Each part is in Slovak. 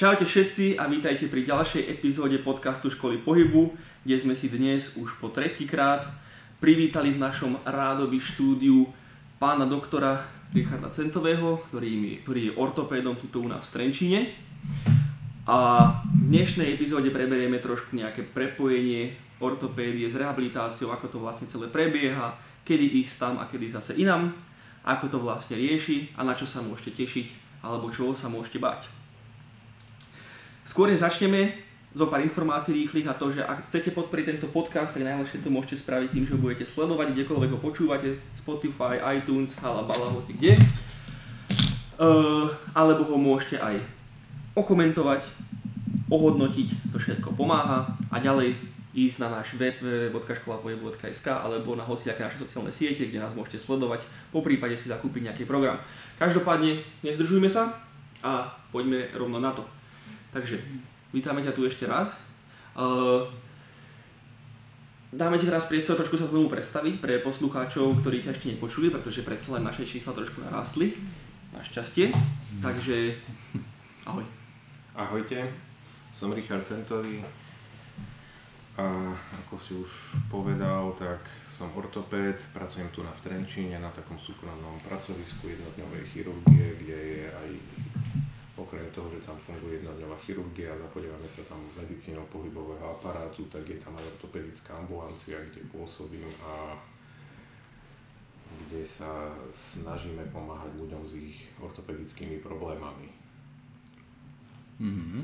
Čaute všetci a vítajte pri ďalšej epizóde podcastu Školy pohybu, kde sme si dnes už po tretíkrát privítali v našom rádovi štúdiu pána doktora Richarda Centového, ktorý, ktorý je ortopédom tuto u nás v Trenčíne. A v dnešnej epizóde preberieme trošku nejaké prepojenie ortopédie s rehabilitáciou, ako to vlastne celé prebieha, kedy ísť tam a kedy zase inam, ako to vlastne rieši a na čo sa môžete tešiť alebo čoho sa môžete bať. Skôr než začneme, zo pár informácií rýchlych a to, že ak chcete podporiť tento podcast, tak najlepšie to môžete spraviť tým, že ho budete sledovať, kdekoľvek ho počúvate, Spotify, iTunes, halabala, hoci kde. Uh, alebo ho môžete aj okomentovať, ohodnotiť, to všetko pomáha a ďalej ísť na náš web www.školapojebu.sk alebo na hociaké naše sociálne siete, kde nás môžete sledovať, po prípade si zakúpiť nejaký program. Každopádne, nezdržujme sa a poďme rovno na to. Takže vítame ťa tu ešte raz. Uh, dáme ti teraz priestor trošku sa znovu predstaviť pre poslucháčov, ktorí ťa ešte nepočuli, pretože predsa len naše čísla trošku narástli. Našťastie. Takže ahoj. Ahojte, som Richard Centový a ako si už povedal, tak som ortopéd, pracujem tu na Trenčíne na takom súkromnom pracovisku jednodňovej chirurgie, kde je aj okrem toho, že tam funguje jednodňová chirurgia zapodievame sa tam medicínou pohybového aparátu, tak je tam aj ortopedická ambulancia, kde pôsobím a kde sa snažíme pomáhať ľuďom s ich ortopedickými problémami. Mm-hmm.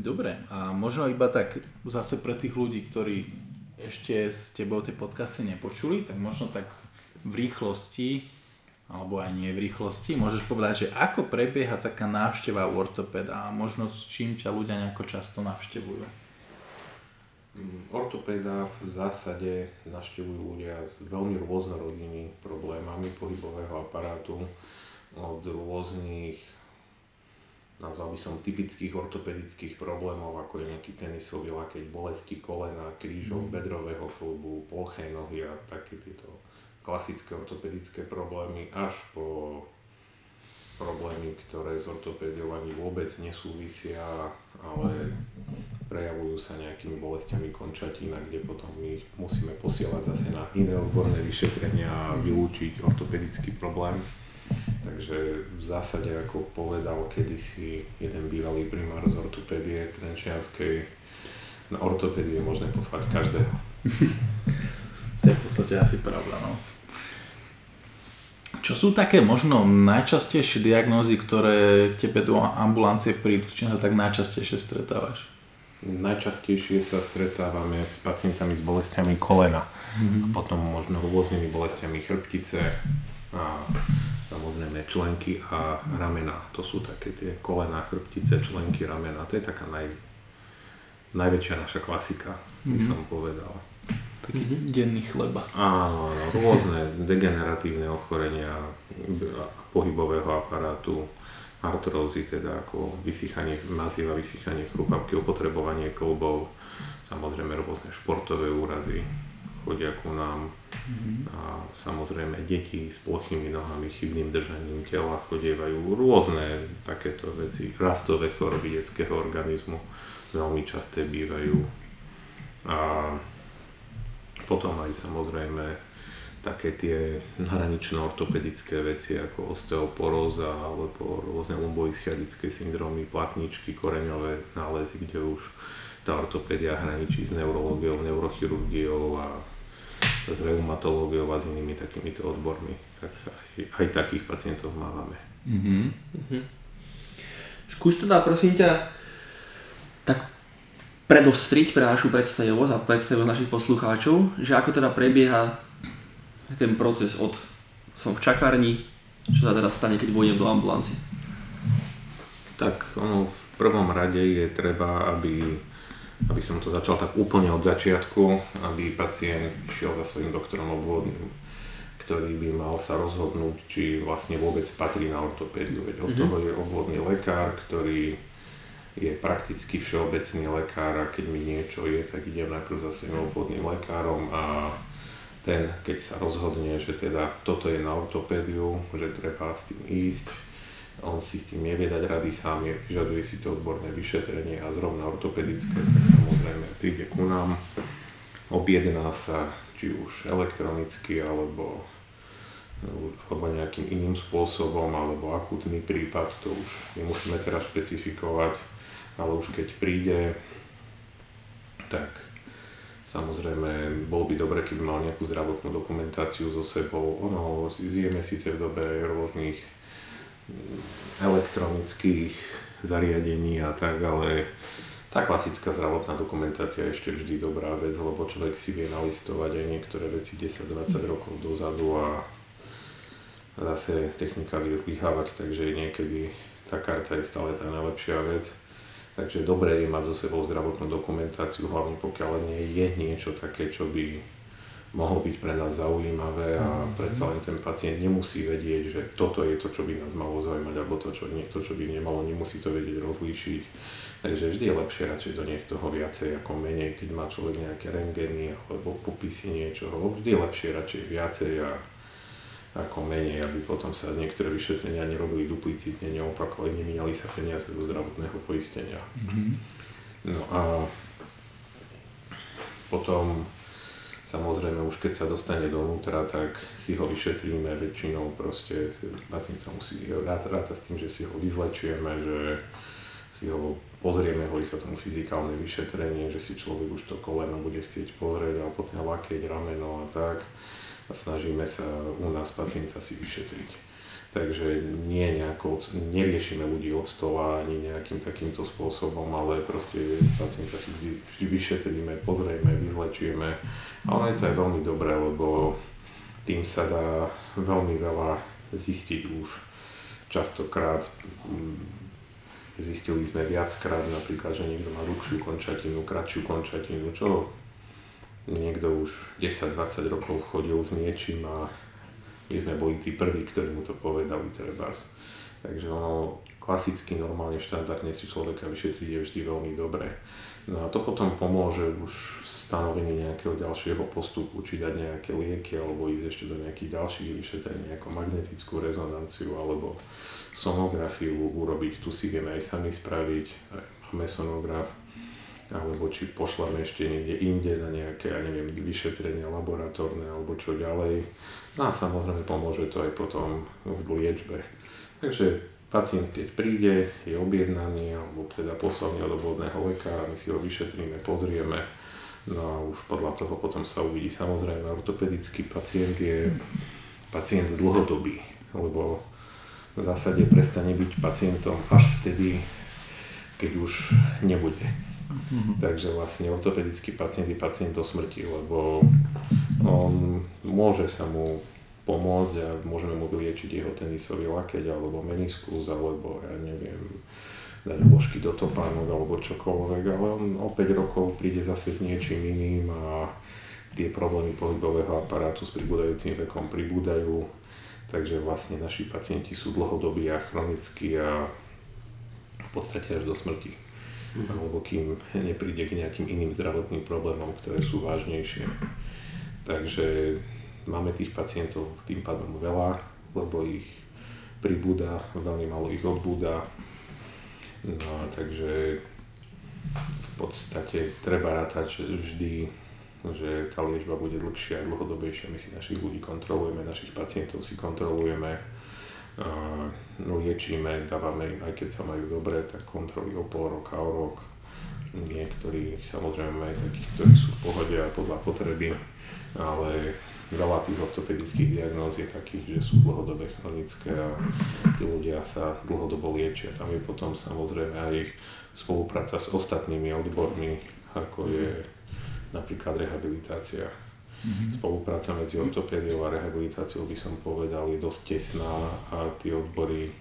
Dobre, a možno iba tak zase pre tých ľudí, ktorí ešte s tebou tie podcasty nepočuli, tak možno tak v rýchlosti alebo aj nie v rýchlosti, môžeš povedať, že ako prebieha taká návšteva u ortopeda a možno s čím ťa ľudia nejako často navštevujú? Mm, ortopéda v zásade navštevujú ľudia s veľmi rôznorodými problémami pohybového aparátu, od rôznych, nazval by som typických ortopedických problémov, ako je nejaký tenisový lakeť, bolesti kolena, krížov, mm. bedrového klubu, ploché nohy a také tieto klasické ortopedické problémy až po problémy, ktoré s ortopédiou ani vôbec nesúvisia, ale prejavujú sa nejakými bolestiami končatín, kde potom my musíme posielať zase na iné odborné vyšetrenia a vylúčiť ortopedický problém. Takže v zásade, ako povedal kedysi jeden bývalý primár z ortopédie Trenčianskej, na ortopédiu je možné poslať každého. podstate asi pravda, no. Čo sú také možno najčastejšie diagnózy, ktoré k tebe do ambulancie prídu? Čím sa tak najčastejšie stretávaš? Najčastejšie sa stretávame s pacientami s bolestiami kolena. Mm-hmm. A potom možno rôznymi bolestiami chrbtice a samozrejme členky a ramena. To sú také tie kolena, chrbtice, členky, ramena. To je taká naj, najväčšia naša klasika, by mm-hmm. som povedal. Taký denný chleba. Áno, áno, rôzne degeneratívne ochorenia pohybového aparátu, artrózy, teda ako vysychanie maziva, vysychanie chrupavky, opotrebovanie klbov, samozrejme rôzne športové úrazy chodia ku nám mm-hmm. a samozrejme deti s plochými nohami, chybným držaním tela chodievajú rôzne takéto veci, rastové choroby detského organizmu veľmi časté bývajú. A potom aj samozrejme také tie hranično-ortopedické veci ako osteoporóza alebo rôzne lumboischiadické syndromy, platničky, koreňové nálezy, kde už tá ortopédia hraničí s neurológiou, neurochirurgiou a s reumatológiou a s inými takýmito odbormi. Tak aj, aj takých pacientov máme. Mm-hmm. Mm-hmm. Skús teda prosím ťa predostriť pre našu predstavivosť a predstavivosť našich poslucháčov, že ako teda prebieha ten proces od som v čakárni, čo sa teda stane, keď vojdem do ambulancie? Tak ono v prvom rade je treba, aby, aby som to začal tak úplne od začiatku, aby pacient išiel za svojim doktorom obvodným, ktorý by mal sa rozhodnúť, či vlastne vôbec patrí na ortopédiu. Veď od mm-hmm. toho je obvodný lekár, ktorý je prakticky všeobecný lekár a keď mi niečo je, tak idem najprv za svojím obvodným lekárom a ten, keď sa rozhodne, že teda toto je na ortopédiu, že treba s tým ísť, on si s tým nevie dať rady sám, je, vyžaduje si to odborné vyšetrenie a zrovna ortopedické, tak samozrejme príde ku nám, objedná sa či už elektronicky alebo, alebo nejakým iným spôsobom alebo akútny prípad, to už nemusíme teraz špecifikovať, ale už keď príde, tak Samozrejme, bolo by dobre, keby mal nejakú zdravotnú dokumentáciu so sebou. Ono zjeme síce v dobe rôznych elektronických zariadení a tak, ale tá klasická zdravotná dokumentácia je ešte vždy dobrá vec, lebo človek si vie nalistovať aj niektoré veci 10-20 rokov dozadu a zase technika vie zlyhávať, takže niekedy tá karta je stále tá najlepšia vec. Takže dobré je mať so sebou zdravotnú dokumentáciu, hlavne pokiaľ nie je niečo také, čo by mohlo byť pre nás zaujímavé a mm. predsa len ten pacient nemusí vedieť, že toto je to, čo by nás malo zaujímať, alebo to, čo, nie, to, čo by nemalo, nemusí to vedieť rozlíšiť. Takže vždy je lepšie radšej doniesť toho viacej ako menej, keď má človek nejaké rengeny alebo popisy niečoho. Vždy je lepšie radšej viacej a ako menej, aby potom sa niektoré vyšetrenia nerobili duplicitne, neopakovali, nemínali sa peniaze do zdravotného poistenia. Mm-hmm. No a potom Samozrejme, už keď sa dostane dovnútra, tak si ho vyšetríme väčšinou, proste pacient sa musí rátať s tým, že si ho vyzlečieme, že si ho pozrieme, hovorí sa tomu fyzikálne vyšetrenie, že si človek už to koleno bude chcieť pozrieť a potom lakeť, rameno a tak a snažíme sa u nás pacienta si vyšetriť. Takže nie nejako, neriešime ľudí od stola ani nejakým takýmto spôsobom, ale proste pacienta si vždy, vyšetríme, pozrieme, vyzlečieme. A ono je to aj veľmi dobré, lebo tým sa dá veľmi veľa zistiť už. Častokrát zistili sme viackrát napríklad, že niekto má dlhšiu končatinu, kratšiu končatinu, čo niekto už 10-20 rokov chodil s niečím a my sme boli tí prví, ktorí mu to povedali trebárs. Takže ono klasicky, normálne, štandardne si človeka vyšetriť je vždy veľmi dobré. No a to potom pomôže už stanovenie nejakého ďalšieho postupu, či dať nejaké lieky, alebo ísť ešte do nejakých ďalších vyšetrení, ako magnetickú rezonanciu, alebo sonografiu urobiť. Tu si vieme aj sami spraviť, máme sonograf, alebo či pošleme ešte niekde inde na nejaké, ja neviem, vyšetrenia laboratórne, alebo čo ďalej No a samozrejme pomôže to aj potom v liečbe. Takže pacient, keď príde, je objednaný, alebo teda poslaný od obvodného lekára, my si ho vyšetríme, pozrieme, no a už podľa toho potom sa uvidí. Samozrejme, ortopedický pacient je pacient dlhodobý, lebo v zásade prestane byť pacientom až vtedy, keď už nebude. Mm-hmm. Takže vlastne ortopedický pacient je pacient do smrti, lebo on môže sa mu pomôcť a môžeme mu vyliečiť jeho tenisový lakeť alebo meniskus alebo ja neviem dať vložky do topánok alebo čokoľvek, ale on o 5 rokov príde zase s niečím iným a tie problémy pohybového aparátu s pribúdajúcim vekom pribúdajú, takže vlastne naši pacienti sú dlhodobí a chronickí a v podstate až do smrti. Alebo kým nepríde k nejakým iným zdravotným problémom, ktoré sú vážnejšie. Takže máme tých pacientov tým pádom veľa, lebo ich pribúda, veľmi malo ich odbúda. No takže v podstate treba rátať vždy, že tá liečba bude dlhšia a dlhodobejšia. My si našich ľudí kontrolujeme, našich pacientov si kontrolujeme, liečíme, dávame im, aj keď sa majú dobre, tak kontroly o pol roka, o rok. Niektorí samozrejme aj takých, ktorí sú v pohode a podľa potreby ale veľa tých ortopedických diagnóz je takých, že sú dlhodobé chronické a tí ľudia sa dlhodobo liečia. Tam je potom samozrejme aj spolupráca s ostatnými odbormi, ako je napríklad rehabilitácia. Mm-hmm. Spolupráca medzi ortopédiou a rehabilitáciou by som povedal je dosť tesná a tie odbory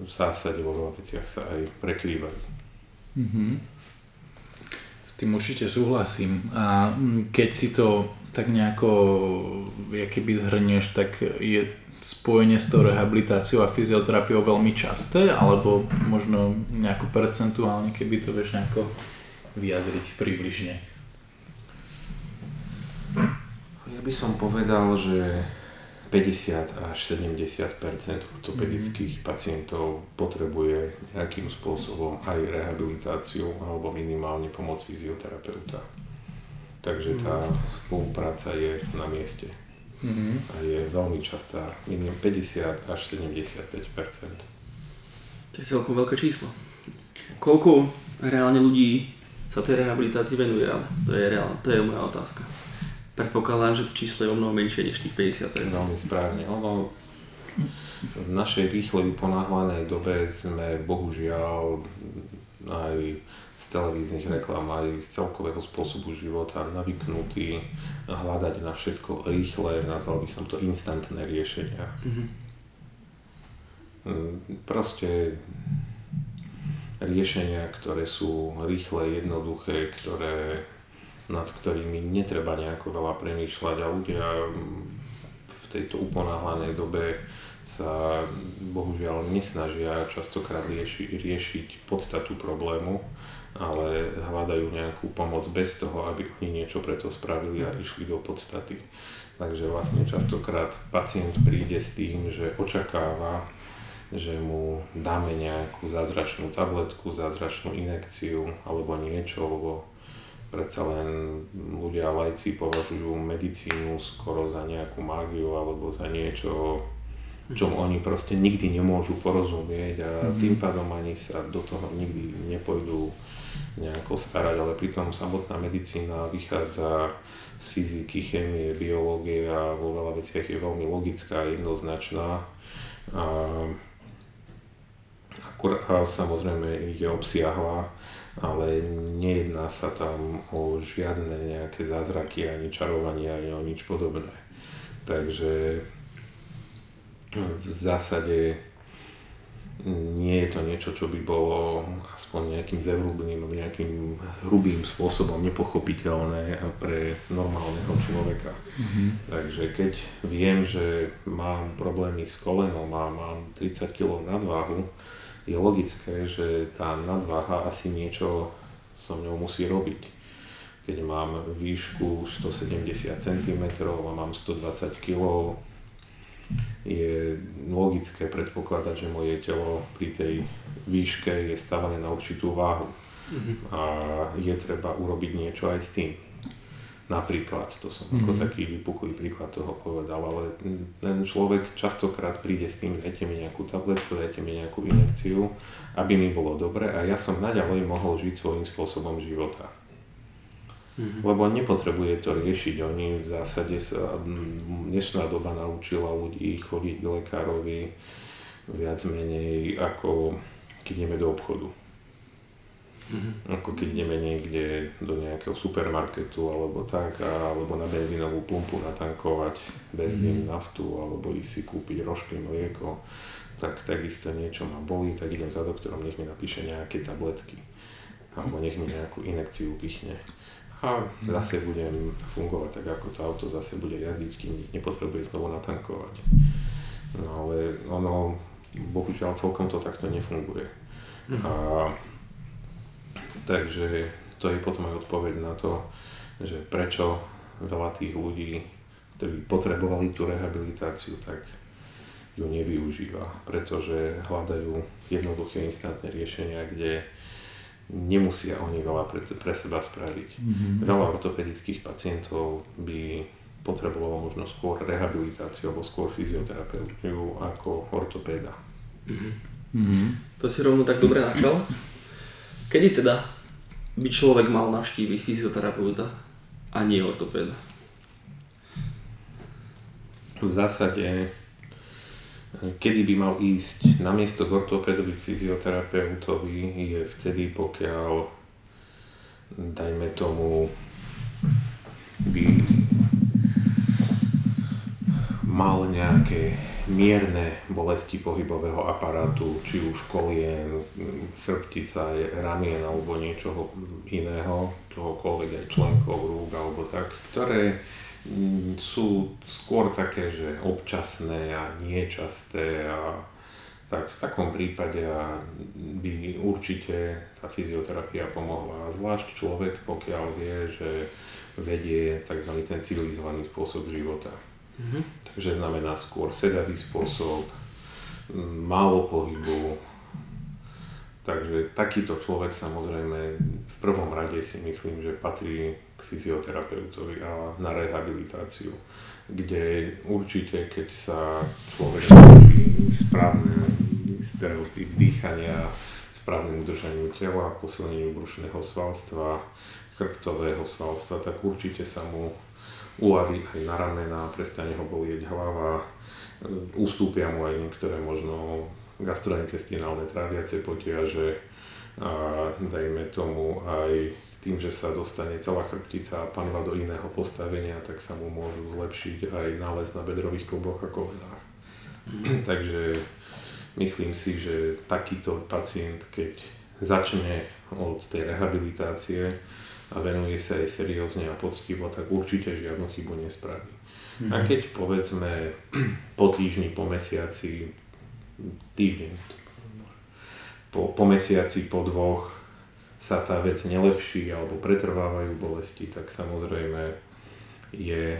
v zásade vo veľa veciach sa aj prekrývajú. Mm-hmm. S tým určite súhlasím. A mm, keď si to tak nejako, keby zhrnieš, tak je spojenie s tou rehabilitáciou a fyzioterapiou veľmi časté, alebo možno nejako percentuálne, keby to vieš nejako vyjadriť približne? Ja by som povedal, že 50 až 70 ortopedických mm. pacientov potrebuje nejakým spôsobom aj rehabilitáciu alebo minimálne pomoc fyzioterapeuta. Takže tá mm. spolupráca je na mieste. Mm-hmm. A je veľmi častá, minimum 50 až 75 To je celkom veľké číslo. Koľko reálne ľudí sa tej rehabilitácii venuje, ale to je, reálne, to je moja otázka. Predpokladám, že to číslo je o mnoho menšie než tých 50%. Veľmi správne. Ono, v našej rýchle vyponáhlanej dobe sme bohužiaľ aj z televíznych reklám, aj z celkového spôsobu života navyknutí hľadať na všetko rýchle, nazval by som to instantné riešenia. Mm-hmm. Proste riešenia, ktoré sú rýchle, jednoduché, ktoré nad ktorými netreba nejako veľa premýšľať a ľudia v tejto uponáhlanej dobe sa bohužiaľ nesnažia častokrát rieši, riešiť podstatu problému, ale hľadajú nejakú pomoc bez toho, aby oni niečo preto spravili a išli do podstaty. Takže vlastne častokrát pacient príde s tým, že očakáva, že mu dáme nejakú zázračnú tabletku, zázračnú inekciu alebo niečo, lebo predsa len ľudia lajci považujú medicínu skoro za nejakú mágiu alebo za niečo, čom oni proste nikdy nemôžu porozumieť a mm-hmm. tým pádom ani sa do toho nikdy nepôjdu nejako starať, ale pritom samotná medicína vychádza z fyziky, chémie, biológie a vo veľa veciach je veľmi logická a jednoznačná. A, a samozrejme je obsiahla ale nejedná sa tam o žiadne nejaké zázraky, ani čarovanie, ani o nič podobné. Takže v zásade nie je to niečo, čo by bolo aspoň nejakým zevrubným, nejakým hrubým spôsobom nepochopiteľné pre normálneho človeka. Mm-hmm. Takže keď viem, že mám problémy s kolenom a mám 30 kg nadváhu, je logické, že tá nadváha asi niečo so mňou musí robiť. Keď mám výšku 170 cm a mám 120 kg, je logické predpokladať, že moje telo pri tej výške je stavané na určitú váhu. Mm-hmm. A je treba urobiť niečo aj s tým. Napríklad, to som mm-hmm. ako taký vypuklý príklad toho povedal, ale ten človek častokrát príde s tým, dajte mi nejakú tabletku, dajte mi nejakú inekciu, aby mi bolo dobre a ja som naďalej mohol žiť svojím spôsobom života. Mm-hmm. Lebo nepotrebuje to riešiť. Oni v zásade sa, dnešná doba naučila ľudí chodiť k lekárovi viac menej ako keď ideme do obchodu. Mm-hmm. Ako keď ideme niekde do nejakého supermarketu alebo tak, alebo na benzínovú pumpu natankovať benzín, mm-hmm. naftu, alebo ísť si kúpiť rožky, mlieko, tak takisto niečo ma bolí, tak idem za doktorom, nech mi napíše nejaké tabletky. Alebo nech mi nejakú inekciu pichne. A mhm. zase budem fungovať tak, ako to auto zase bude jazdiť, kým nepotrebuje znovu natankovať. No ale ono, bohužiaľ celkom to takto nefunguje. Mm-hmm. A Takže to je potom aj odpoveď na to, že prečo veľa tých ľudí, ktorí potrebovali tú rehabilitáciu, tak ju nevyužíva, pretože hľadajú jednoduché instantné riešenia, kde nemusia oni veľa pre, pre seba spraviť. Mm-hmm. Veľa ortopedických pacientov by potrebovalo možno skôr rehabilitáciu alebo skôr fyzioterapeutiu ako ortopéda. Mm-hmm. To si rovno tak dobre načal. Kedy teda by človek mal navštíviť fyzioterapeuta a nie ortopéda? V zásade, kedy by mal ísť na miesto k ortopédovi fyzioterapeutovi je vtedy, pokiaľ dajme tomu by mal nejaké mierne bolesti pohybového aparátu, či už kolien, chrbtica, ramien alebo niečoho iného, čohokoľvek aj členkov, rúk alebo tak, ktoré mm, sú skôr také, že občasné a niečasté a tak v takom prípade by určite tá fyzioterapia pomohla. Zvlášť človek, pokiaľ vie, že vedie tzv. ten civilizovaný spôsob života. Mm-hmm. Takže znamená skôr sedavý spôsob, málo pohybu. Takže takýto človek samozrejme v prvom rade si myslím, že patrí k fyzioterapeutovi a na rehabilitáciu, kde určite, keď sa človek naučí správne stereotyp dýchania, správnemu udržaniu tela, posilneniu brušného svalstva, chrbtového svalstva, tak určite sa mu uľaví aj na ramena, prestane ho bolieť hlava, ustúpia mu aj niektoré možno gastrointestinálne tráviace potiaže a dajme tomu aj tým, že sa dostane celá chrbtica a panva do iného postavenia, tak sa mu môžu zlepšiť aj nález na bedrových kluboch a kolenách. Mm. Takže myslím si, že takýto pacient, keď začne od tej rehabilitácie a venuje sa aj seriózne a poctivo, tak určite žiadnu chybu nespraví. Mm-hmm. A keď povedzme po týždni, po mesiaci, týždeň, po, po mesiaci, po dvoch sa tá vec nelepší alebo pretrvávajú bolesti, tak samozrejme je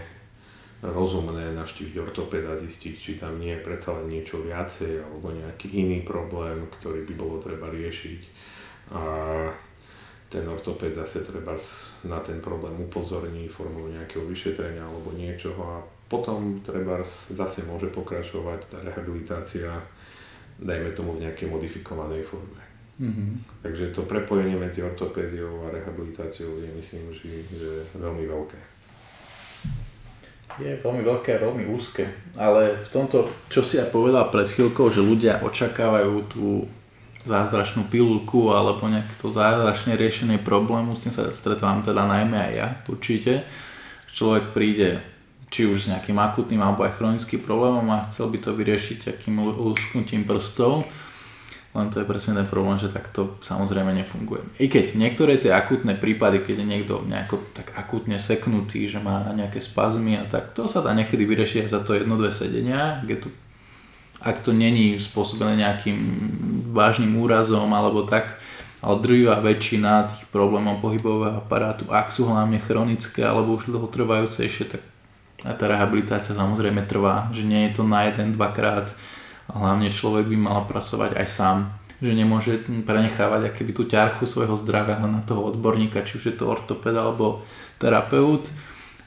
rozumné navštíviť ortopeda, zistiť, či tam nie je predsa len niečo viacej alebo nejaký iný problém, ktorý by bolo treba riešiť. A ten ortopéd zase treba na ten problém upozorní formou nejakého vyšetrenia alebo niečoho a potom treba zase môže pokračovať tá rehabilitácia, dajme tomu v nejakej modifikovanej forme. Mm-hmm. Takže to prepojenie medzi ortopédiou a rehabilitáciou je myslím, že, že veľmi veľké. Je veľmi veľké a veľmi úzke, ale v tomto, čo si aj povedal pred chvíľkou, že ľudia očakávajú tú zázračnú pilulku alebo nejaké to zázračne riešenie problému, s tým sa stretávam teda najmä aj ja určite. Človek príde či už s nejakým akutným alebo aj chronickým problémom a chcel by to vyriešiť takým lusknutím prstov, len to je presne ten problém, že takto samozrejme nefunguje. I keď niektoré tie akutné prípady, keď je niekto nejako tak akutne seknutý, že má nejaké spazmy a tak, to sa dá niekedy vyriešiť za to jedno, dve sedenia, kde to ak to není spôsobené nejakým vážnym úrazom alebo tak, ale drvivá väčšina tých problémov pohybového aparátu, ak sú hlavne chronické alebo už dlhotrvajúcejšie, tak aj tá rehabilitácia samozrejme trvá, že nie je to na jeden, dvakrát. A hlavne človek by mal pracovať aj sám, že nemôže prenechávať akéby tú ťarchu svojho zdravia len na toho odborníka, či už je to ortoped alebo terapeut,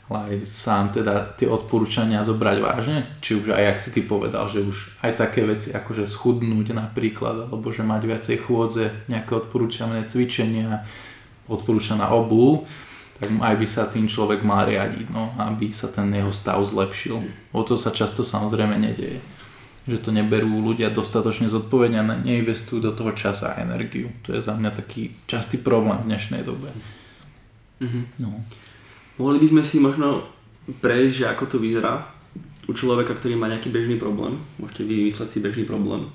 ale aj sám teda tie odporúčania zobrať vážne, či už aj ak si ty povedal, že už aj také veci ako že schudnúť napríklad, alebo že mať viacej chôdze, nejaké odporúčané cvičenia, odporúčaná obu, tak aj by sa tým človek mal riadiť, no, aby sa ten jeho stav zlepšil. O to sa často samozrejme nedeje. Že to neberú ľudia dostatočne zodpovedne a neinvestujú do toho časa a energiu. To je za mňa taký častý problém v dnešnej dobe. Mm-hmm. No. Mohli by sme si možno prejsť, že ako to vyzerá u človeka, ktorý má nejaký bežný problém. Môžete vymysleť si bežný problém.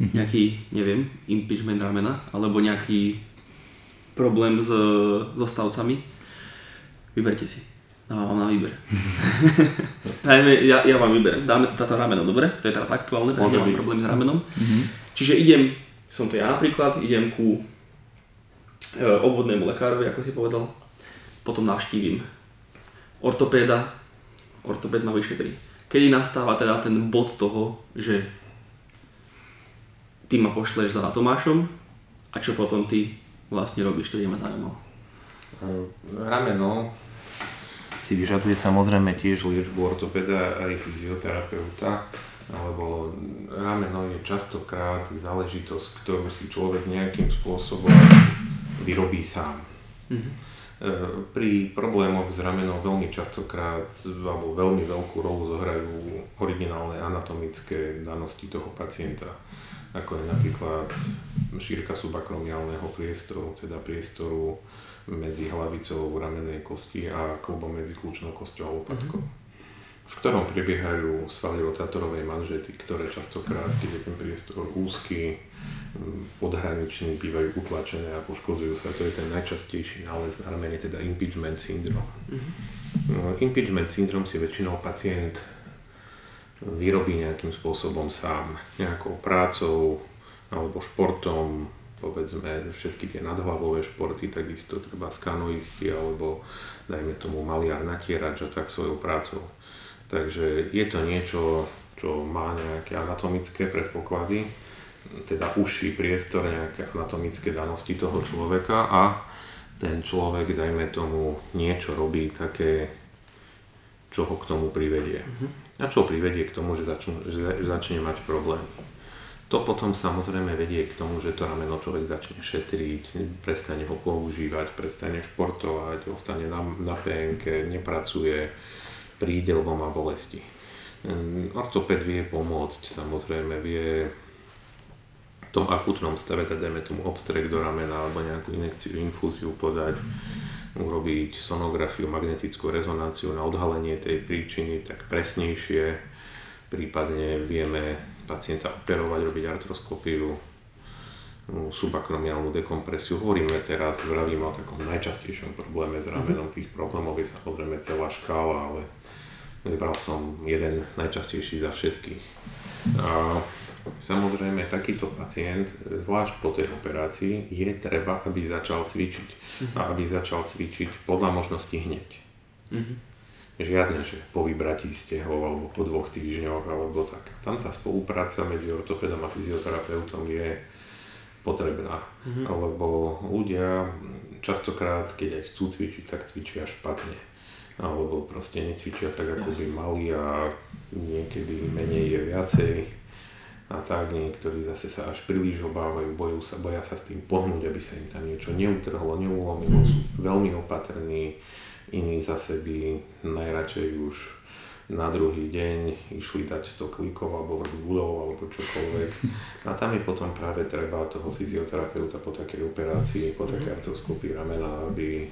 Mm-hmm. Nejaký, neviem, impeachment ramena, alebo nejaký problém s, so stavcami. Vyberte si. Dávam vám na výber. Dajme, ja, ja vám vyberiem. Dáme táto rameno, dobre? To je teraz aktuálne, takže nemám problém s ramenom. Mm-hmm. Čiže idem, som to ja napríklad, idem ku e, obvodnému lekárovi, ako si povedal, potom navštívim ortopéda, ortopéd ma vyšetrí. Kedy nastáva teda ten bod toho, že ty ma pošleš za Tomášom a čo potom ty vlastne robíš, to je ma zaujímalo. Rameno si vyžaduje samozrejme tiež liečbu ortopeda aj fyzioterapeuta, alebo rameno je častokrát záležitosť, ktorú si človek nejakým spôsobom vyrobí sám. Mm-hmm pri problémoch s ramenou veľmi častokrát alebo veľmi veľkú rolu zohrajú originálne anatomické danosti toho pacienta, ako je napríklad šírka subakromiálneho priestoru, teda priestoru medzi hlavicou ramenej kosti a klbom medzi kľúčnou kosťou a lopatkou. Mm-hmm v ktorom prebiehajú svaly rotátorovej manžety, ktoré častokrát, keď je ten priestor úzky, podhraniční bývajú utlačené a poškodzujú sa. To je ten najčastejší nález na ramene, teda impeachment syndrom. Mm-hmm. Impeachment syndrom si väčšinou pacient vyrobí nejakým spôsobom sám, nejakou prácou alebo športom, povedzme všetky tie nadhlavové športy, takisto treba skanoisti alebo dajme tomu maliar natierač a tak svojou prácou. Takže je to niečo, čo má nejaké anatomické predpoklady, teda užší priestor, nejaké anatomické danosti toho človeka a ten človek, dajme tomu, niečo robí také, čo ho k tomu privedie. A čo privedie k tomu, že začne, že začne mať problémy. To potom samozrejme vedie k tomu, že to rameno človek začne šetriť, prestane ho používať, prestane športovať, ostane na, na PNK, nepracuje, príde, lebo má bolesti. Ortoped vie pomôcť, samozrejme vie v tom akutnom stave, teda dajme tomu obstrek do ramena alebo nejakú inekciu, infúziu podať, urobiť sonografiu, magnetickú rezonanciu na odhalenie tej príčiny tak presnejšie, prípadne vieme pacienta operovať, robiť artroskopiu, subakromiálnu dekompresiu. Hovoríme teraz, vravíme o takom najčastejšom probléme s ramenom. Tých problémov je samozrejme celá škála, ale vybral som jeden najčastejší za všetkých. A Samozrejme, takýto pacient, zvlášť po tej operácii, je treba, aby začal cvičiť. Uh-huh. A aby začal cvičiť podľa možnosti hneď. Uh-huh. Žiadne, že po vybratí ste ho, alebo po dvoch týždňoch, alebo tak. Tam tá spolupráca medzi ortopedom a fyzioterapeutom je potrebná. Uh-huh. Lebo ľudia častokrát, keď aj chcú cvičiť, tak cvičia špatne. Alebo proste necvičia tak, ako by mali a niekedy menej je viacej a tak. Niektorí zase sa až príliš obávajú, bojú sa, boja sa s tým pohnúť, aby sa im tam niečo neutrhlo, neulomilo, sú veľmi opatrní, iní zase by najradšej už na druhý deň išli dať 100 klikov alebo vrch budov alebo čokoľvek. A tam je potom práve treba toho fyzioterapeuta po takej operácii, po takej artroskopii ramena, aby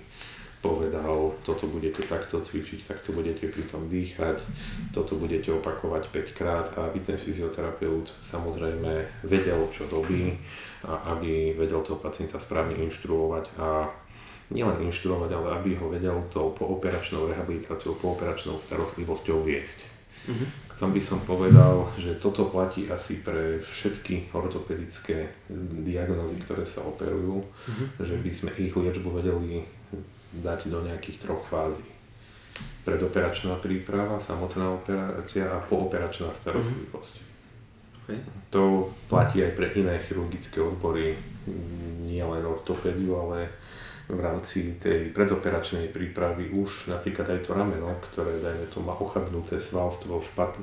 povedal, toto budete takto cvičiť, takto budete pri tom dýchať, toto budete opakovať 5 krát a aby ten fyzioterapeut samozrejme vedel, čo robí a aby vedel toho pacienta správne inštruovať a nielen inštruovať, ale aby ho vedel tou pooperačnou rehabilitáciou, pooperačnou starostlivosťou viesť. Mm-hmm. K tomu by som povedal, že toto platí asi pre všetky ortopedické diagnózy, ktoré sa operujú, mm-hmm. že by sme ich liečbu vedeli dať do nejakých troch fází. Predoperačná príprava, samotná operácia a pooperačná starostlivosť. Mm-hmm. Okay. To platí aj pre iné chirurgické odbory, nie len ortopédiu, ale v rámci tej predoperačnej prípravy už napríklad aj to rameno, ktoré dajme to má ochabnuté svalstvo, špat,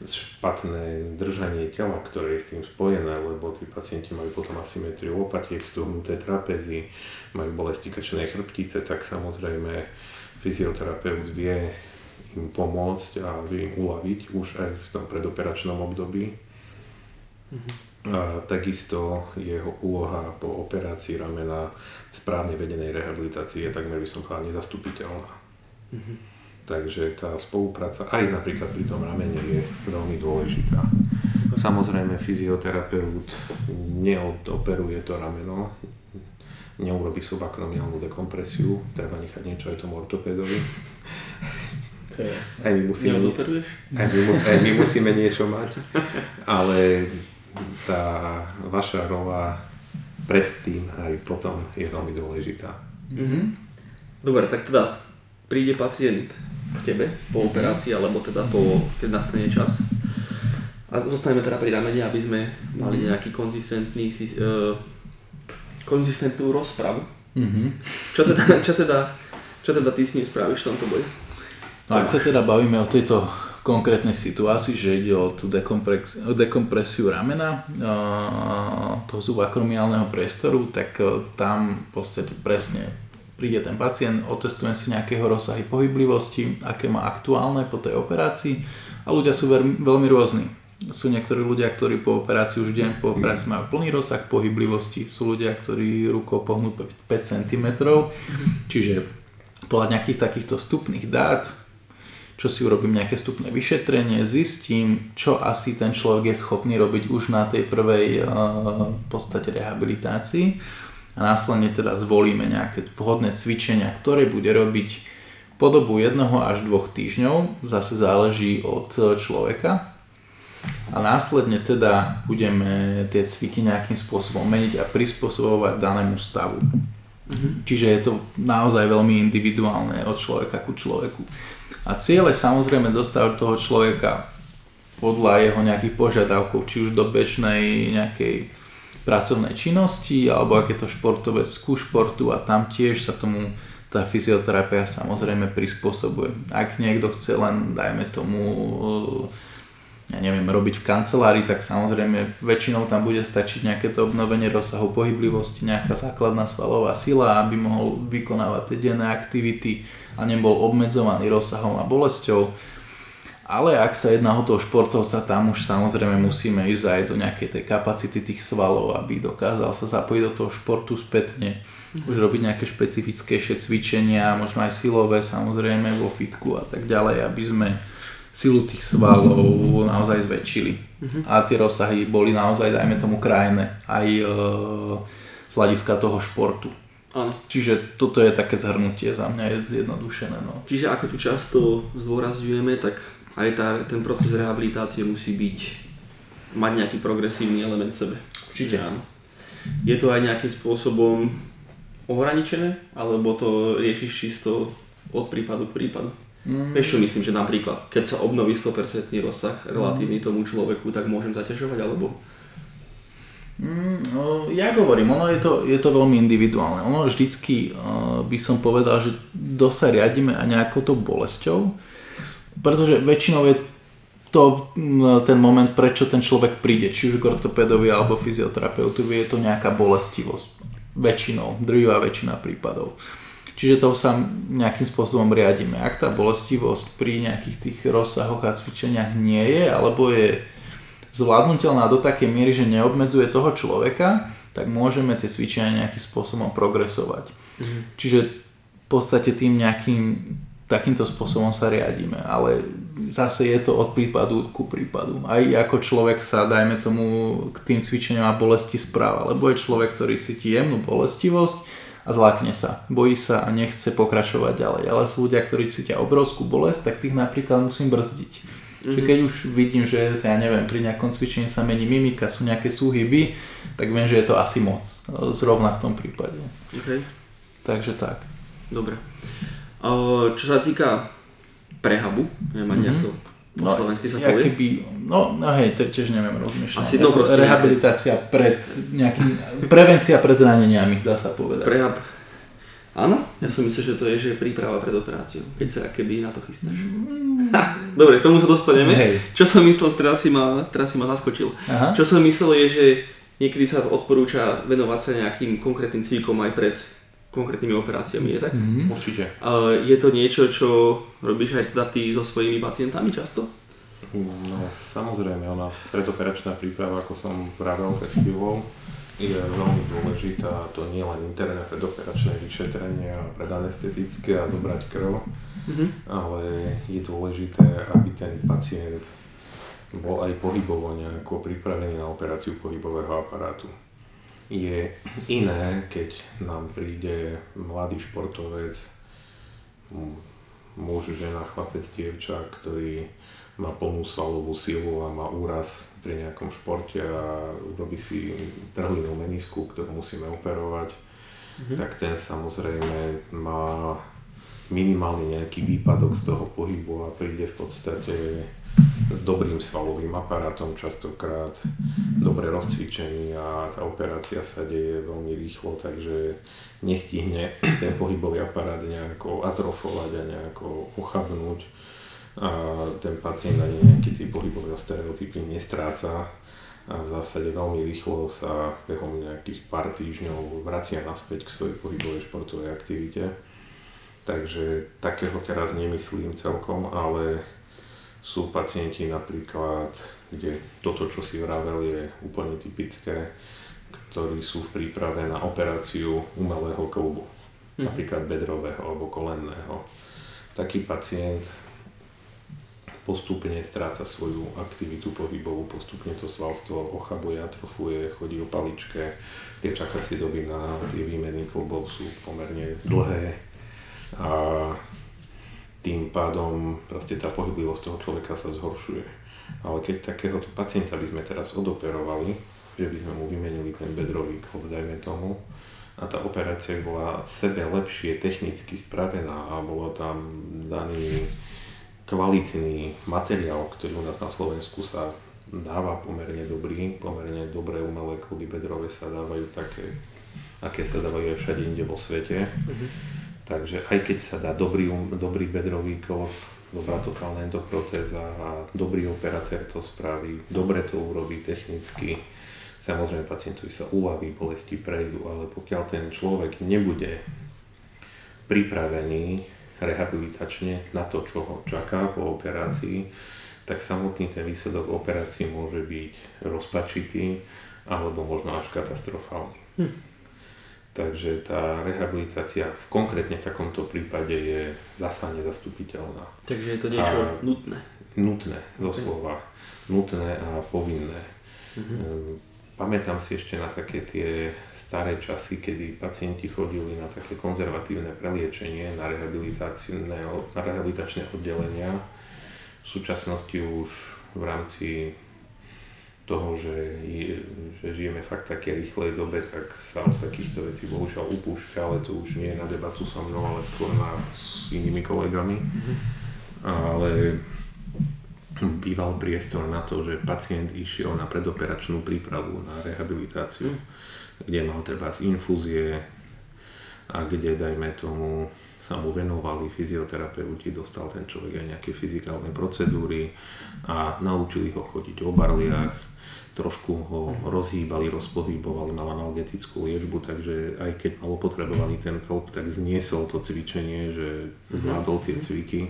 špatné držanie tela, ktoré je s tým spojené, lebo tí pacienti majú potom asymetriu lopatiek, stuhnuté trapezy, majú bolesti krčnej chrbtice, tak samozrejme fyzioterapeut vie im pomôcť a vie im uľaviť už aj v tom predoperačnom období. Mm-hmm a takisto jeho úloha po operácii ramena v správne vedenej rehabilitácii je takmer by som povedal nezastupiteľná. Mm-hmm. Takže tá spolupráca aj napríklad pri tom ramene je veľmi dôležitá. Samozrejme fyzioterapeut neodoperuje to rameno, neurobi subakromiálnu dekompresiu, treba nechať niečo aj tomu ortopédovi. To je jasné. Aj my musíme, aj my, aj my musíme niečo mať, ale tá vaša rola predtým aj potom je veľmi dôležitá. Mm-hmm. Dobre, tak teda príde pacient k tebe po mhm. operácii, alebo teda po, keď nastane čas. A zostaneme teda pri ramene, aby sme mali mhm. nejaký konzistentný, uh, konzistentnú rozpravu. Mm-hmm. Čo, teda, čo, teda, čo teda ty s ním spravíš v tomto boji? No ak sa teda bavíme o tejto konkrétnej situácii, že ide o tú dekompresiu ramena toho subakromiálneho priestoru, tak e, tam v podstate presne príde ten pacient, otestuje si nejakého rozsahy pohyblivosti, aké má aktuálne po tej operácii a ľudia sú veľmi rôzni. Sú niektorí ľudia, ktorí po operácii už deň po operácii majú plný rozsah pohyblivosti, sú ľudia, ktorí rukou pohnú 5 cm, čiže podľa nejakých takýchto vstupných dát čo si urobím nejaké stupné vyšetrenie, zistím, čo asi ten človek je schopný robiť už na tej prvej uh, podstate rehabilitácii a následne teda zvolíme nejaké vhodné cvičenia, ktoré bude robiť po dobu jednoho až dvoch týždňov, zase záleží od človeka. A následne teda budeme tie cviky nejakým spôsobom meniť a prispôsobovať danému stavu. Mhm. Čiže je to naozaj veľmi individuálne od človeka ku človeku. A cieľ je samozrejme dostať toho človeka podľa jeho nejakých požiadavkov, či už do bežnej nejakej pracovnej činnosti, alebo ak je to športovec ku športu a tam tiež sa tomu tá fyzioterapia samozrejme prispôsobuje. Ak niekto chce len, dajme tomu, ja neviem, robiť v kancelárii, tak samozrejme väčšinou tam bude stačiť nejaké to obnovenie rozsahu pohyblivosti, nejaká základná svalová sila, aby mohol vykonávať tie denné aktivity a nebol obmedzovaný rozsahom a bolesťou ale ak sa jedná o toho športovca, tam už samozrejme musíme ísť aj do nejakej tej kapacity tých svalov, aby dokázal sa zapojiť do toho športu spätne. Mm-hmm. Už robiť nejaké špecifickejšie cvičenia, možno aj silové samozrejme vo fitku a tak ďalej, aby sme silu tých svalov naozaj zväčšili. Mm-hmm. A tie rozsahy boli naozaj, dajme tomu, krajné aj e, z hľadiska toho športu. Áno. Čiže toto je také zhrnutie za mňa je zjednodušené. No. Čiže ako tu často zdôrazňujeme, tak aj tá, ten proces rehabilitácie musí byť, mať nejaký progresívny element v sebe. Určite. Áno. Je to aj nejakým spôsobom ohraničené, alebo to riešiš čisto od prípadu k prípadu? Mm. Vieš čo myslím, že napríklad, keď sa obnoví 100% rozsah relatívny mm. tomu človeku, tak môžem zaťažovať, alebo? Mm, no, ja hovorím, ono je to, je to veľmi individuálne. Ono vždycky uh, by som povedal, že dosť sa riadíme aj nejakou tou bolesťou, pretože väčšinou je to ten moment, prečo ten človek príde, či už k ortopedovi alebo fyzioterapeutovi, je to nejaká bolestivosť. Väčšinou, drvivá väčšina prípadov. Čiže to sa nejakým spôsobom riadíme. Ak tá bolestivosť pri nejakých tých rozsahoch a cvičeniach nie je, alebo je zvládnutelná do takej miery, že neobmedzuje toho človeka, tak môžeme tie cvičenia nejakým spôsobom progresovať. Mhm. Čiže v podstate tým nejakým takýmto spôsobom sa riadíme, ale zase je to od prípadu ku prípadu. Aj ako človek sa, dajme tomu, k tým cvičeniam a bolesti správa, lebo je človek, ktorý cíti jemnú bolestivosť a zlákne sa, bojí sa a nechce pokračovať ďalej. Ale sú ľudia, ktorí cítia obrovskú bolesť, tak tých napríklad musím brzdiť. Mm-hmm. Keď už vidím, že ja neviem, pri nejakom cvičení sa mení mimika, sú nejaké súhyby, tak viem, že je to asi moc. Zrovna v tom prípade. Okay. Takže tak. Dobre. Čo sa týka prehabu, neviem ani mm-hmm. to po no, slovensky sa povie. Keby, no, no hej, to tiež neviem rozmýšľať. Asi no proste Rehabilitácia nejaké... pred nejakým, prevencia pred zraneniami, dá sa povedať. Prehab. Áno, ja som myslel, že to je, že príprava pred operáciou, keď sa keby na to chystáš. Mm. dobre, k tomu sa dostaneme. Hej. Čo som myslel, teraz si ma, teraz si ma zaskočil. Aha. Čo som myslel je, že niekedy sa odporúča venovať sa nejakým konkrétnym cvikom aj pred konkrétnymi operáciami, je tak? Mm-hmm. Určite. Je to niečo, čo robíš aj teda ty so svojimi pacientami často? No samozrejme, ona predoperačná príprava, ako som vravel pred chvíľou, je veľmi dôležitá, to nie len interné predoperačné vyšetrenie a predanestetické a zobrať krv, mm-hmm. ale je dôležité, aby ten pacient bol aj pohybovo nejako pripravený na operáciu pohybového aparátu je iné, keď nám príde mladý športovec, muž, žena, chlapec, dievča, ktorý má plnú svalovú silu a má úraz pri nejakom športe a robí si trhlinu menisku, ktorú musíme operovať, mm-hmm. tak ten samozrejme má minimálne nejaký výpadok z toho pohybu a príde v podstate s dobrým svalovým aparátom častokrát, dobre rozcvičený a tá operácia sa deje veľmi rýchlo, takže nestihne ten pohybový aparát nejako atrofovať a nejako ochabnúť a ten pacient ani nejaký tí pohybové stereotypy nestráca a v zásade veľmi rýchlo sa behom nejakých pár týždňov vracia naspäť k svojej pohybovej športovej aktivite. Takže takého teraz nemyslím celkom, ale sú pacienti napríklad, kde toto, čo si vravel, je úplne typické, ktorí sú v príprave na operáciu umelého klubu, mm. napríklad bedrového alebo kolenného. Taký pacient postupne stráca svoju aktivitu pohybovú, postupne to svalstvo ochabuje, atrofuje, chodí o paličke, tie čakacie doby na tie výmeny klubov sú pomerne dlhé a tým pádom proste tá pohyblivosť toho človeka sa zhoršuje. Ale keď takéhoto pacienta by sme teraz odoperovali, že by sme mu vymenili ten bedrový klop, dajme tomu, a tá operácia bola sebe lepšie technicky spravená a bolo tam daný kvalitný materiál, ktorý u nás na Slovensku sa dáva pomerne dobrý, pomerne dobré umelé kluby bedrové sa dávajú také, aké sa dávajú aj všade inde vo svete. Uh-huh. Takže aj keď sa dá dobrý, um, dobrý bedrový klop, dobrá totálna endoprotéza a dobrý operatér to spraví, dobre to urobí technicky, Samozrejme pacientovi sa uľaví, bolesti prejdú, ale pokiaľ ten človek nebude pripravený rehabilitačne na to, čo ho čaká po operácii, tak samotný ten výsledok operácií môže byť rozpačitý alebo možno až katastrofálny. Hm. Takže tá rehabilitácia v konkrétne takomto prípade je zasa nezastupiteľná. Takže je to niečo a nutné. Nutné, doslova. Okay. Nutné a povinné. Mm-hmm. Pamätám si ešte na také tie staré časy, kedy pacienti chodili na také konzervatívne preliečenie, na, na rehabilitačné oddelenia. V súčasnosti už v rámci toho, že, že žijeme fakt také rýchlej dobe, tak sa od takýchto vecí bohužiaľ upúšťa, ale to už nie je na debatu so mnou, ale skôr na, s inými kolegami. Mm-hmm. Ale býval priestor na to, že pacient išiel na predoperačnú prípravu na rehabilitáciu, kde mal treba z infúzie a kde, dajme tomu, sa mu venovali fyzioterapeuti, dostal ten človek aj nejaké fyzikálne procedúry a naučili ho chodiť o barliach, trošku ho rozhýbali, rozpohybovali, mal analgetickú liečbu, takže aj keď mal potrebovaný ten klop, tak zniesol to cvičenie, že zvládol tie cviky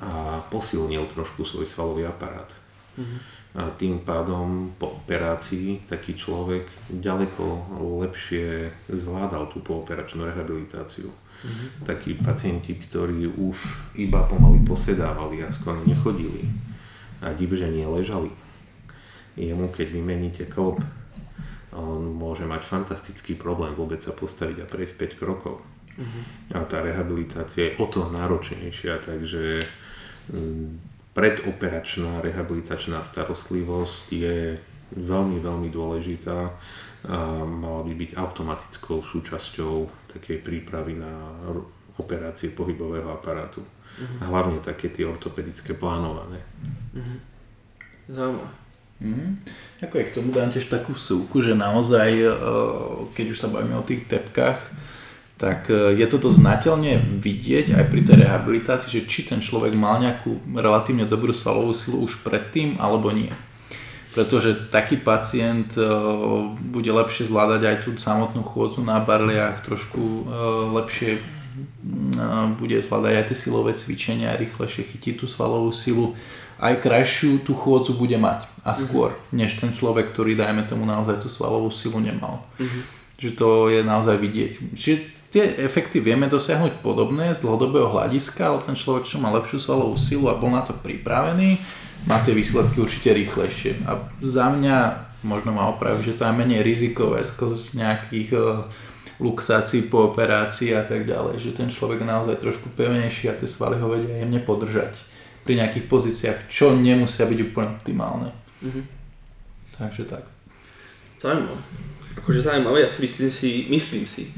a posilnil trošku svoj svalový aparát. Mm-hmm. A tým pádom po operácii taký človek ďaleko lepšie zvládal tú pooperačnú rehabilitáciu. Mm-hmm. Takí pacienti, ktorí už iba pomaly posedávali a skoro nechodili a divženie ležali. Jemu, keď vymeníte klop, on môže mať fantastický problém vôbec sa postaviť a prejsť 5 krokov. Uh-huh. A tá rehabilitácia je o to náročnejšia, takže um, predoperačná rehabilitačná starostlivosť je veľmi, veľmi dôležitá a mala by byť automatickou súčasťou takej prípravy na operácie pohybového aparátu. Uh-huh. Hlavne také tie ortopedické plánované. Uh-huh. Zaujímavé. Mm. Ako je k tomu dám tiež takú súku, že naozaj, e, keď už sa bavíme o tých tepkách, tak e, je toto znateľne vidieť aj pri tej rehabilitácii, že či ten človek mal nejakú relatívne dobrú svalovú silu už predtým, alebo nie. Pretože taký pacient e, bude lepšie zvládať aj tú samotnú chôdzu na barliach, trošku lepšie bude zvládať aj tie silové cvičenia, rýchlejšie chytiť tú svalovú silu aj krajšiu tú chôdzu bude mať a mhm. skôr, mm-hmm. než ten človek, ktorý dajme tomu naozaj tú svalovú silu nemal. Mm-hmm. Že to je naozaj vidieť. Čiže tie efekty vieme dosiahnuť podobné z dlhodobého hľadiska, ale ten človek, čo má lepšiu svalovú silu a bol na to pripravený, má tie výsledky určite rýchlejšie. A za mňa, možno ma opraví, že to je menej rizikové z nejakých uh, luxácií po operácii a tak ďalej, že ten človek naozaj trošku pevnejší a tie svaly ho vedia jemne podržať pri nejakých pozíciách, čo nemusia byť úplne optimálne. Mm-hmm. Takže tak. Zaujímavé. Akože zaujímavé, ja si myslím si, myslím si,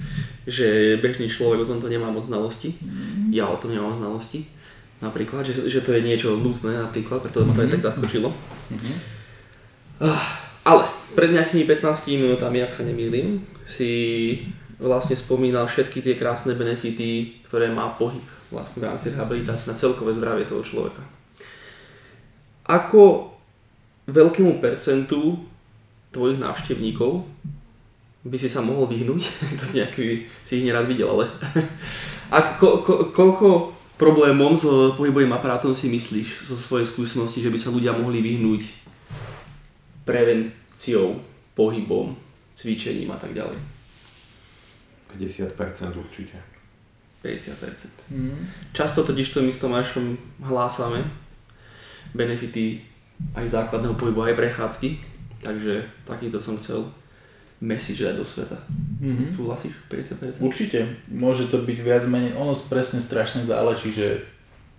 že bežný človek o tomto nemá moc znalosti. Mm-hmm. Ja o tom nemám znalosti. Napríklad, že, že to je niečo nutné napríklad, preto ma to aj tak mhm. zaskočilo. Mm-hmm. Ale pred nejakými 15 minútami, ak sa nemýlim, si vlastne spomínal všetky tie krásne benefity, ktoré má pohyb vlastne v rámci rehabilitácie na celkové zdravie toho človeka. Ako veľkému percentu tvojich návštevníkov by si sa mohol vyhnúť, to si nejaký, si ich nerad videl, ale a ko, ko, koľko problémom s pohybovým aparátom si myslíš zo svojej skúsenosti, že by sa ľudia mohli vyhnúť prevenciou, pohybom, cvičením a tak ďalej? 50% určite. 50%. Mm. Často totiž to my s Tomášom hlásame benefity aj základného pohybu, aj prechádzky, takže takýto som chcel message dať do sveta. Mm-hmm. Súhlasíš 50%? Určite, môže to byť viac menej, ono presne strašne záleží, že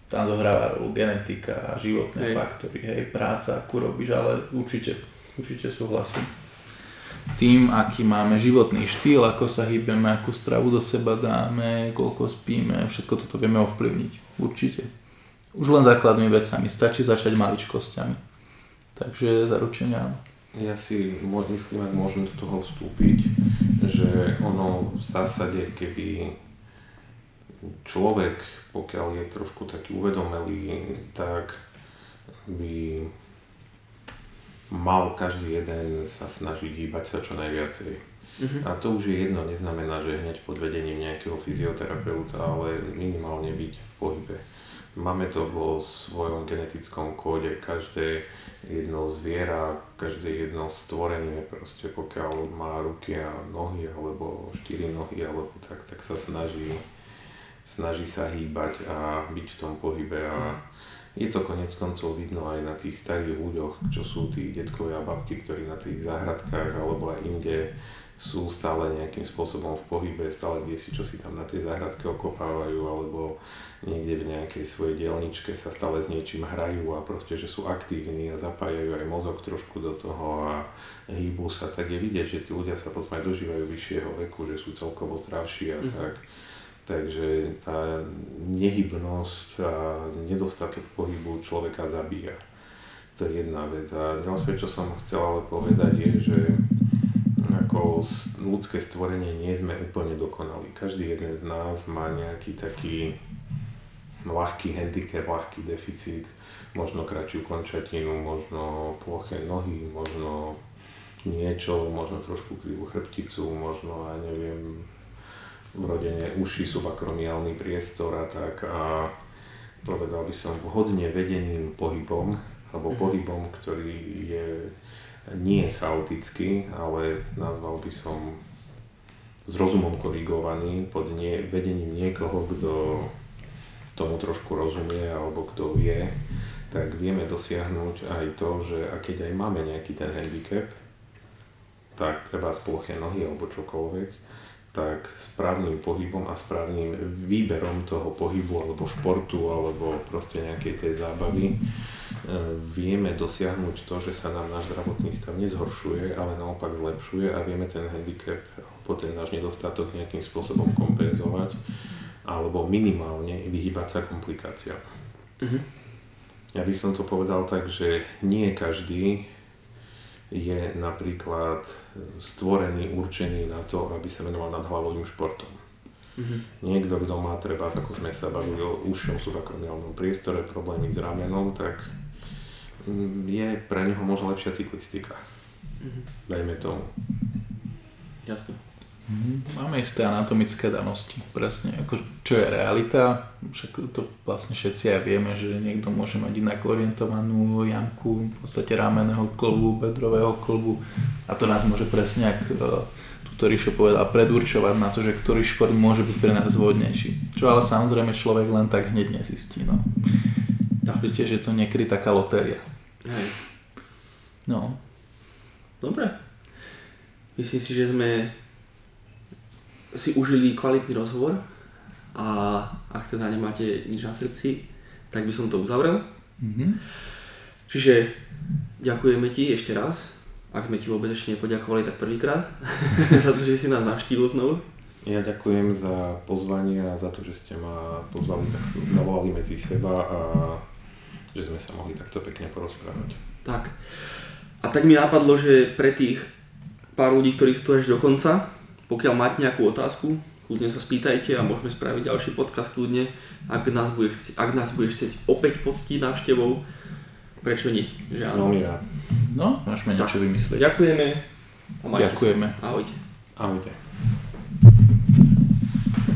tam zohráva rolu genetika a životné hej. faktory, hej, práca, ako robíš, ale určite, určite súhlasím. tým, aký máme životný štýl, ako sa hýbeme, akú stravu do seba dáme, koľko spíme, všetko toto vieme ovplyvniť. Určite. Už len základnými vecami. Stačí začať maličkosťami. Takže zaručenia áno. Ja si myslím, ak môžem do toho vstúpiť, že ono v zásade, keby človek, pokiaľ je trošku taký uvedomelý, tak by mal každý jeden sa snažiť hýbať sa čo najviacej. Uh-huh. A to už je jedno, neznamená, že hneď pod vedením nejakého fyzioterapeuta, ale minimálne byť v pohybe. Máme to vo svojom genetickom kóde, každé jedno zviera, každé jedno stvorenie, proste pokiaľ má ruky a nohy, alebo štyri nohy, alebo tak, tak sa snaží, snaží sa hýbať a byť v tom pohybe. A je to konec koncov vidno aj na tých starých ľuďoch, čo sú tí detkovia a babky, ktorí na tých záhradkách alebo aj inde sú stále nejakým spôsobom v pohybe, stále kde si čo si tam na tej záhradke okopávajú alebo niekde v nejakej svojej dielničke sa stále s niečím hrajú a proste, že sú aktívni a zapájajú aj mozog trošku do toho a hýbu sa, tak je vidieť, že tí ľudia sa potom aj dožívajú vyššieho veku, že sú celkovo zdravší a mm-hmm. tak. Takže tá nehybnosť a nedostatok pohybu človeka zabíja. To je jedna vec. A ďalšie, čo som chcel ale povedať je, že ako ľudské stvorenie nie sme úplne dokonali. Každý jeden z nás má nejaký taký ľahký handicap, ľahký deficit, možno kratšiu končatinu, možno ploché nohy, možno niečo, možno trošku krivú chrbticu, možno, aj neviem, vrodenie uši, subakromiálny priestor a tak a povedal by som vhodne vedeným pohybom, alebo mhm. pohybom, ktorý je nie chaotický, ale nazval by som s rozumom korigovaný pod nie, vedením niekoho, kto tomu trošku rozumie alebo kto vie, tak vieme dosiahnuť aj to, že a keď aj máme nejaký ten handicap, tak treba sploché nohy alebo čokoľvek, tak správnym pohybom a správnym výberom toho pohybu alebo športu alebo proste nejakej tej zábavy vieme dosiahnuť to, že sa nám náš zdravotný stav nezhoršuje, ale naopak zlepšuje a vieme ten handicap alebo ten náš nedostatok nejakým spôsobom kompenzovať alebo minimálne vyhybať sa komplikáciám. Uh-huh. Ja by som to povedal tak, že nie každý je napríklad stvorený, určený na to, aby sa venoval nadhlavovým športom. Uh-huh. Niekto, kto má treba, ako sme sa bavili o užšom subakromiálnom priestore, problémy s ramenom, tak je pre neho možno lepšia cyklistika. Mm-hmm. Dajme tomu. Jasne. Mm-hmm. Máme isté anatomické danosti, presne, ako, čo je realita, však to vlastne všetci aj vieme, že niekto môže mať inak orientovanú jamku, v podstate rámeného klbu, bedrového klbu a to nás môže presne, ak uh, tuto Ríšo povedal, predurčovať na to, že ktorý šport môže byť pre nás vhodnejší. Čo ale samozrejme človek len tak hneď nezistí. No. Takže tiež je to niekedy taká lotéria. Hej. No. Dobre. Myslím si, že sme si užili kvalitný rozhovor a ak teda nemáte nič na srdci, tak by som to uzavrel. Mm-hmm. Čiže ďakujeme ti ešte raz, ak sme ti vôbec ešte nepoďakovali, tak prvýkrát za to, že si nás navštívil znovu. Ja ďakujem za pozvanie a za to, že ste ma pozvali, tak zavolali medzi seba a že sme sa mohli takto pekne porozprávať. Tak. A tak mi napadlo, že pre tých pár ľudí, ktorí sú tu až do konca, pokiaľ máte nejakú otázku, kľudne sa spýtajte a môžeme spraviť ďalší podcast kľudne, ak nás bude, chci, ak nás bude chcieť opäť poctiť návštevou, prečo nie? Že áno. Veľmi rád. No, môžeme niečo vymyslieť. Ďakujeme. A Ďakujeme. Sa. Ahojte. Ahojte.